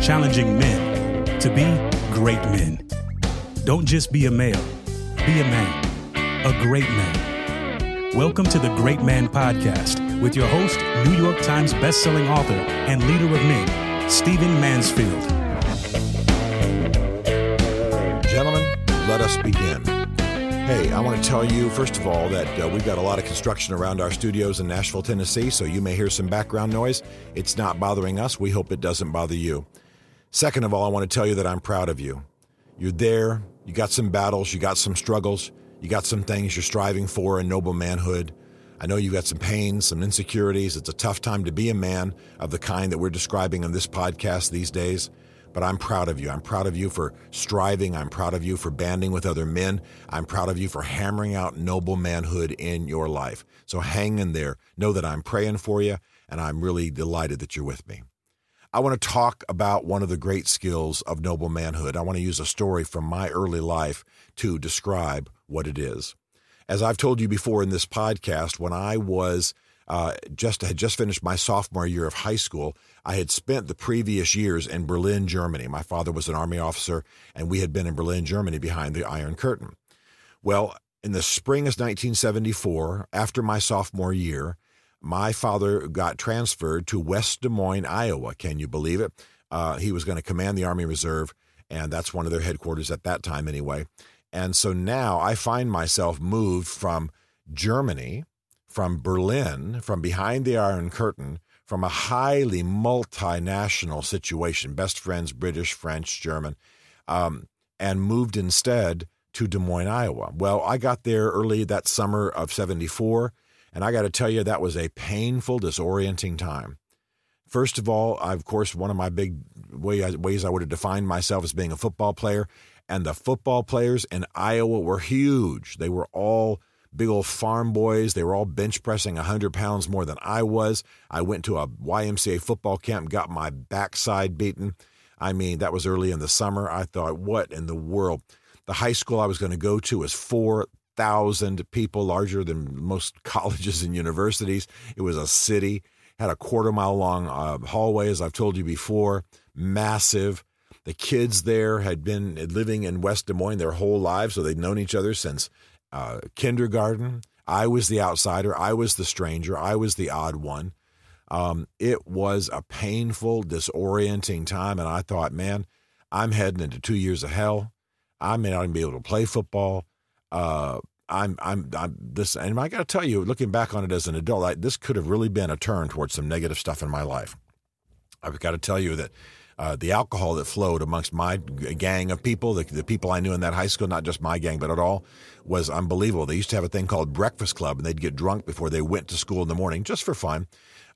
challenging men to be great men. Don't just be a male, be a man, a great man. Welcome to the Great Man Podcast with your host, New York Times bestselling author and leader of men, Stephen Mansfield. Gentlemen, let us begin. Hey, I want to tell you, first of all, that uh, we've got a lot of construction around our studios in Nashville, Tennessee, so you may hear some background noise. It's not bothering us. We hope it doesn't bother you. Second of all, I want to tell you that I'm proud of you. You're there, you got some battles, you got some struggles, you got some things you're striving for in noble manhood. I know you've got some pain, some insecurities. It's a tough time to be a man of the kind that we're describing in this podcast these days. But I'm proud of you. I'm proud of you for striving. I'm proud of you for banding with other men. I'm proud of you for hammering out noble manhood in your life. So hang in there. Know that I'm praying for you, and I'm really delighted that you're with me. I want to talk about one of the great skills of noble manhood. I want to use a story from my early life to describe what it is. As I've told you before in this podcast, when I was uh, just had just finished my sophomore year of high school. I had spent the previous years in Berlin, Germany. My father was an army officer, and we had been in Berlin, Germany, behind the Iron Curtain. Well, in the spring of 1974, after my sophomore year, my father got transferred to West Des Moines, Iowa. Can you believe it? Uh, he was going to command the Army Reserve, and that's one of their headquarters at that time, anyway. And so now I find myself moved from Germany, from Berlin, from behind the Iron Curtain, from a highly multinational situation, best friends, British, French, German, um, and moved instead to Des Moines, Iowa. Well, I got there early that summer of 74, and I got to tell you, that was a painful, disorienting time. First of all, I, of course, one of my big way, ways I would have defined myself as being a football player, and the football players in Iowa were huge. They were all big old farm boys. They were all bench pressing 100 pounds more than I was. I went to a YMCA football camp, got my backside beaten. I mean, that was early in the summer. I thought, what in the world? The high school I was going to go to was 4,000 people, larger than most colleges and universities. It was a city, had a quarter mile long uh, hallway, as I've told you before, massive. The kids there had been living in West Des Moines their whole lives, so they'd known each other since uh, kindergarten. I was the outsider. I was the stranger. I was the odd one. Um, it was a painful, disorienting time. And I thought, man, I'm heading into two years of hell. I may not even be able to play football. Uh, I'm, I'm, I'm this, and I got to tell you, looking back on it as an adult, I, this could have really been a turn towards some negative stuff in my life. I've got to tell you that uh, the alcohol that flowed amongst my gang of people, the, the, people I knew in that high school, not just my gang, but at all, was unbelievable. They used to have a thing called Breakfast Club, and they'd get drunk before they went to school in the morning just for fun.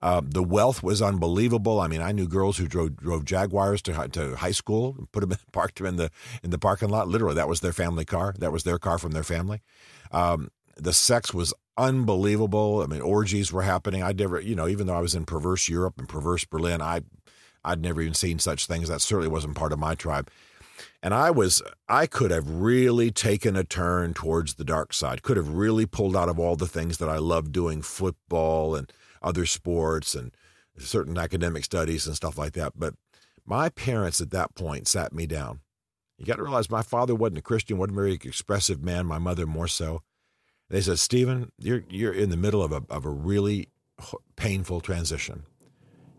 Uh, the wealth was unbelievable. I mean, I knew girls who drove, drove Jaguars to, to high school, put them in, parked them in the in the parking lot. Literally, that was their family car. That was their car from their family. Um, the sex was unbelievable. I mean, orgies were happening. I never, you know, even though I was in perverse Europe and perverse Berlin, I I'd never even seen such things. That certainly wasn't part of my tribe. And I was, I could have really taken a turn towards the dark side, could have really pulled out of all the things that I loved doing football and other sports and certain academic studies and stuff like that. But my parents at that point sat me down. You got to realize my father wasn't a Christian, wasn't a very expressive man, my mother more so. They said, Stephen, you're, you're in the middle of a, of a really painful transition.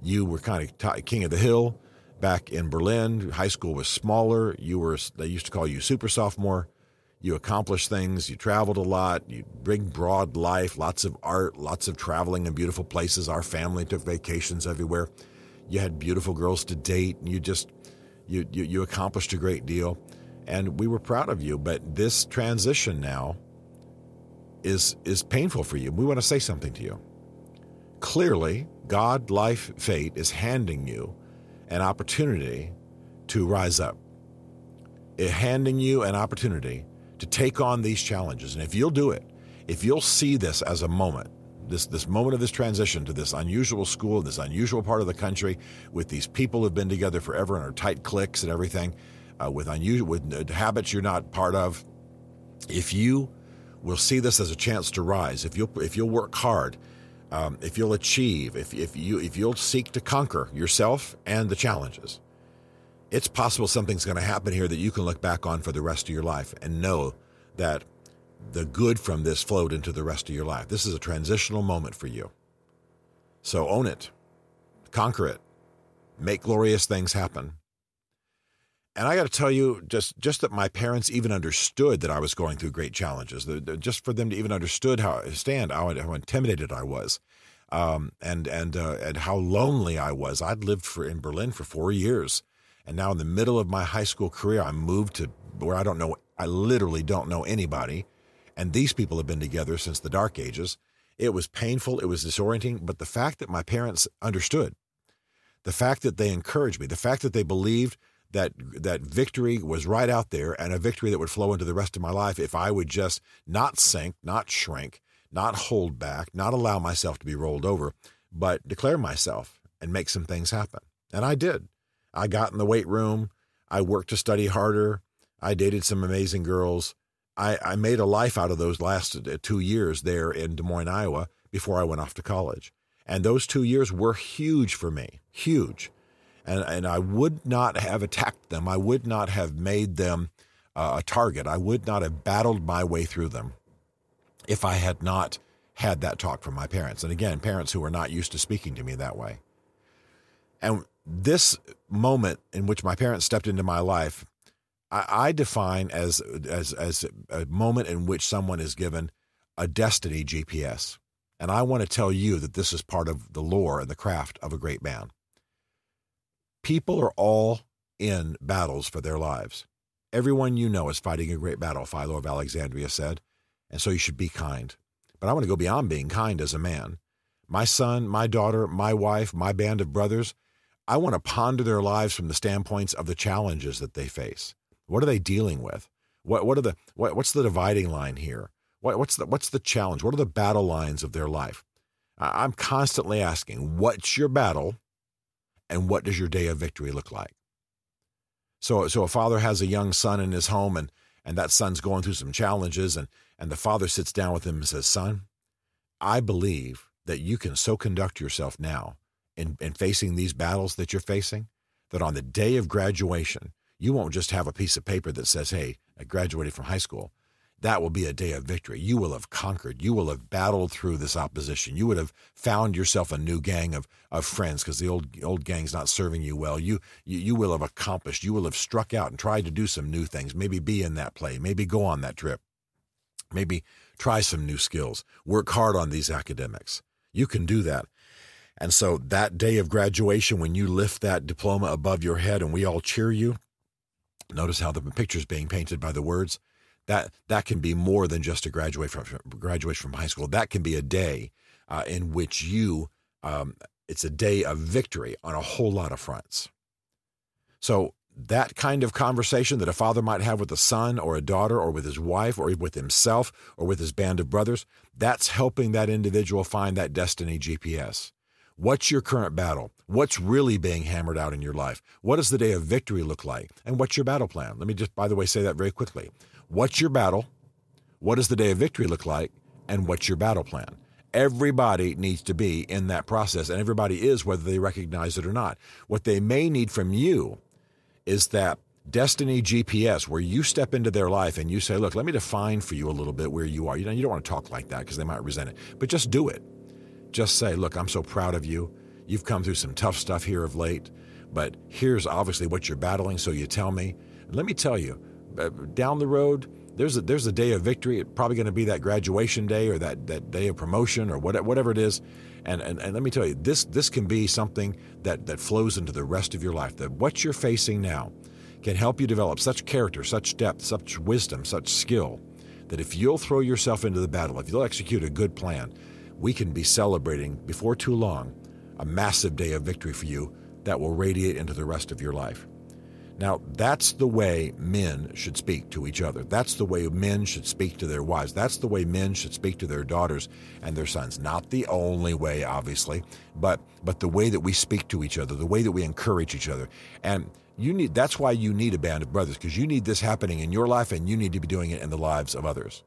You were kind of t- king of the hill back in Berlin. High school was smaller. You were they used to call you super sophomore. You accomplished things. You traveled a lot. You big broad life, lots of art, lots of traveling in beautiful places. Our family took vacations everywhere. You had beautiful girls to date. And you just you, you you accomplished a great deal, and we were proud of you. But this transition now is is painful for you. We want to say something to you. Clearly, God, life, fate is handing you an opportunity to rise up, it handing you an opportunity to take on these challenges. And if you'll do it, if you'll see this as a moment, this, this moment of this transition to this unusual school, this unusual part of the country, with these people who've been together forever and are tight cliques and everything, uh, with unusual with habits you're not part of, if you will see this as a chance to rise, if you'll if you'll work hard um, if you'll achieve, if, if, you, if you'll seek to conquer yourself and the challenges, it's possible something's going to happen here that you can look back on for the rest of your life and know that the good from this flowed into the rest of your life. This is a transitional moment for you. So own it, conquer it, make glorious things happen. And I got to tell you, just just that my parents even understood that I was going through great challenges. Just for them to even understood how stand, how, how intimidated I was, um, and and uh, and how lonely I was. I'd lived for in Berlin for four years, and now in the middle of my high school career, I moved to where I don't know. I literally don't know anybody, and these people have been together since the dark ages. It was painful. It was disorienting. But the fact that my parents understood, the fact that they encouraged me, the fact that they believed that that victory was right out there and a victory that would flow into the rest of my life if I would just not sink, not shrink, not hold back, not allow myself to be rolled over, but declare myself and make some things happen. And I did. I got in the weight room. I worked to study harder. I dated some amazing girls. I, I made a life out of those last uh, two years there in Des Moines, Iowa, before I went off to college. And those two years were huge for me, huge and, and I would not have attacked them. I would not have made them uh, a target. I would not have battled my way through them if I had not had that talk from my parents. And again, parents who are not used to speaking to me that way. And this moment in which my parents stepped into my life, I, I define as, as, as a moment in which someone is given a destiny GPS. And I want to tell you that this is part of the lore and the craft of a great man. People are all in battles for their lives. Everyone you know is fighting a great battle, Philo of Alexandria said, and so you should be kind. But I want to go beyond being kind as a man. My son, my daughter, my wife, my band of brothers, I want to ponder their lives from the standpoints of the challenges that they face. What are they dealing with? What what are the what, what's the dividing line here? What, what's the what's the challenge? What are the battle lines of their life? I'm constantly asking, what's your battle? And what does your day of victory look like? So, so a father has a young son in his home, and and that son's going through some challenges, and and the father sits down with him and says, "Son, I believe that you can so conduct yourself now in in facing these battles that you're facing, that on the day of graduation, you won't just have a piece of paper that says, "Hey, I graduated from high school." That will be a day of victory. You will have conquered. You will have battled through this opposition. You would have found yourself a new gang of, of friends because the old old gang's not serving you well. You, you you will have accomplished. You will have struck out and tried to do some new things. Maybe be in that play. Maybe go on that trip. Maybe try some new skills. Work hard on these academics. You can do that. And so that day of graduation, when you lift that diploma above your head and we all cheer you, notice how the picture's being painted by the words that that can be more than just a graduate from graduation from high school. That can be a day uh, in which you um, it's a day of victory on a whole lot of fronts. So that kind of conversation that a father might have with a son or a daughter or with his wife or with himself or with his band of brothers, that's helping that individual find that destiny GPS. What's your current battle? What's really being hammered out in your life? What does the day of victory look like? And what's your battle plan? Let me just, by the way, say that very quickly. What's your battle? What does the day of victory look like? And what's your battle plan? Everybody needs to be in that process, and everybody is, whether they recognize it or not. What they may need from you is that destiny GPS where you step into their life and you say, Look, let me define for you a little bit where you are. You know, you don't want to talk like that because they might resent it, but just do it. Just say, Look, I'm so proud of you. You've come through some tough stuff here of late, but here's obviously what you're battling, so you tell me. Let me tell you, Uh, down the road, there's a, there's a day of victory. It's probably going to be that graduation day or that, that day of promotion or whatever, whatever it is. And, and, and let me tell you, this, this can be something that, that flows into the rest of your life. That what you're facing now can help you develop such character, such depth, such wisdom, such skill that if you'll throw yourself into the battle, if you'll execute a good plan, we can be celebrating before too long a massive day of victory for you that will radiate into the rest of your life. Now, that's the way men should speak to each other. That's the way men should speak to their wives. That's the way men should speak to their daughters and their sons. Not the only way, obviously, but but the way that we speak to each other, the way that we encourage each other. And you need that's why you need a band of brothers because you need this happening in your life and you need to be doing it in the lives of others.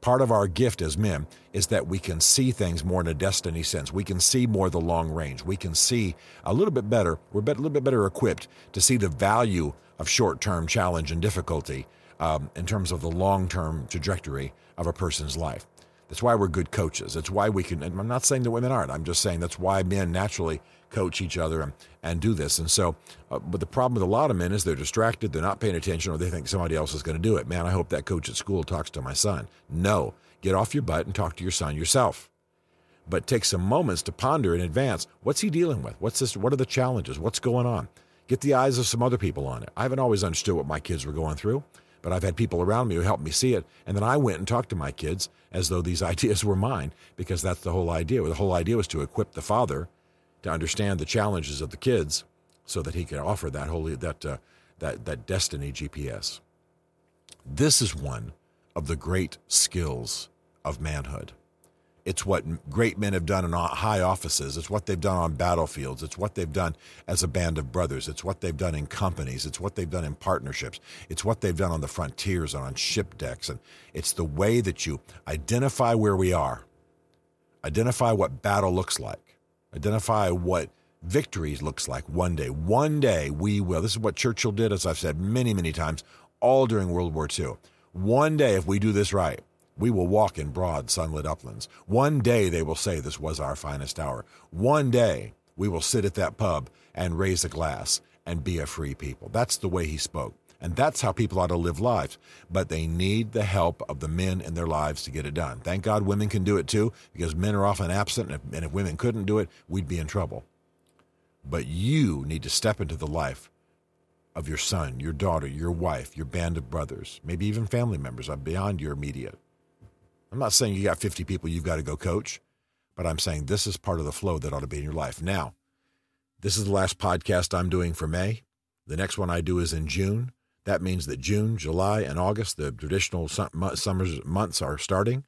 Part of our gift as men is that we can see things more in a destiny sense. We can see more the long range. We can see a little bit better. We're a little bit better equipped to see the value of short term challenge and difficulty um, in terms of the long term trajectory of a person's life. That's why we're good coaches. That's why we can, I'm not saying that women aren't, I'm just saying that's why men naturally coach each other and, and do this. And so, uh, but the problem with a lot of men is they're distracted, they're not paying attention, or they think somebody else is going to do it. Man, I hope that coach at school talks to my son. No, get off your butt and talk to your son yourself. But take some moments to ponder in advance what's he dealing with? What's this? What are the challenges? What's going on? Get the eyes of some other people on it. I haven't always understood what my kids were going through but I've had people around me who helped me see it. And then I went and talked to my kids as though these ideas were mine, because that's the whole idea. The whole idea was to equip the father to understand the challenges of the kids so that he could offer that holy that uh, that that destiny GPS. This is one of the great skills of manhood. It's what great men have done in high offices. It's what they've done on battlefields. It's what they've done as a band of brothers. It's what they've done in companies. It's what they've done in partnerships. It's what they've done on the frontiers and on ship decks. And it's the way that you identify where we are, identify what battle looks like, identify what victory looks like one day. One day we will. This is what Churchill did, as I've said many, many times, all during World War II. One day, if we do this right, we will walk in broad, sunlit uplands. One day they will say this was our finest hour. One day we will sit at that pub and raise a glass and be a free people. That's the way he spoke. And that's how people ought to live lives. But they need the help of the men in their lives to get it done. Thank God women can do it too, because men are often absent. And if, and if women couldn't do it, we'd be in trouble. But you need to step into the life of your son, your daughter, your wife, your band of brothers, maybe even family members beyond your immediate. I'm not saying you got 50 people you've got to go coach, but I'm saying this is part of the flow that ought to be in your life. Now, this is the last podcast I'm doing for May. The next one I do is in June. That means that June, July, and August, the traditional summer months are starting.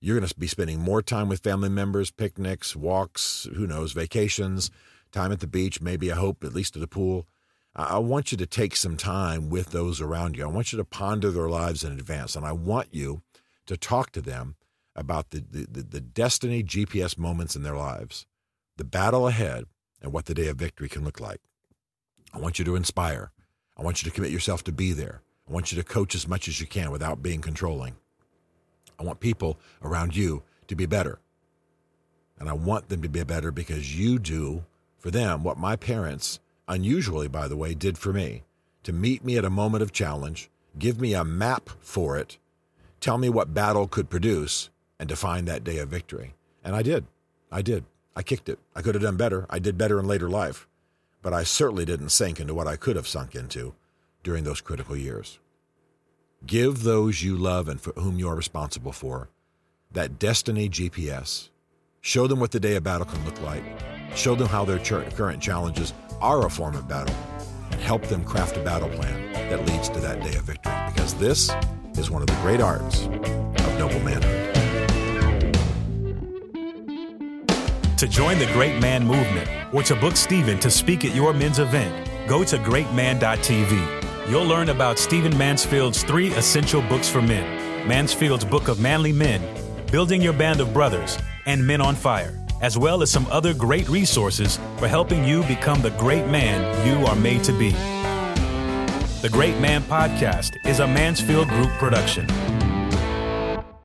You're going to be spending more time with family members, picnics, walks, who knows, vacations, time at the beach, maybe I hope at least at the pool. I want you to take some time with those around you. I want you to ponder their lives in advance. And I want you to talk to them about the, the, the destiny GPS moments in their lives, the battle ahead, and what the day of victory can look like. I want you to inspire. I want you to commit yourself to be there. I want you to coach as much as you can without being controlling. I want people around you to be better. And I want them to be better because you do for them what my parents, unusually, by the way, did for me to meet me at a moment of challenge, give me a map for it, tell me what battle could produce and define that day of victory. And I did. I did. I kicked it. I could have done better. I did better in later life. But I certainly didn't sink into what I could have sunk into during those critical years. Give those you love and for whom you are responsible for that destiny GPS. Show them what the day of battle can look like. Show them how their current challenges are a form of battle and help them craft a battle plan that leads to that day of victory. Because this is one of the great arts of noble manhood. To join the Great Man movement or to book Stephen to speak at your men's event, go to greatman.tv. You'll learn about Stephen Mansfield's three essential books for men Mansfield's Book of Manly Men, Building Your Band of Brothers, and Men on Fire, as well as some other great resources for helping you become the great man you are made to be. The Great Man Podcast is a Mansfield Group production.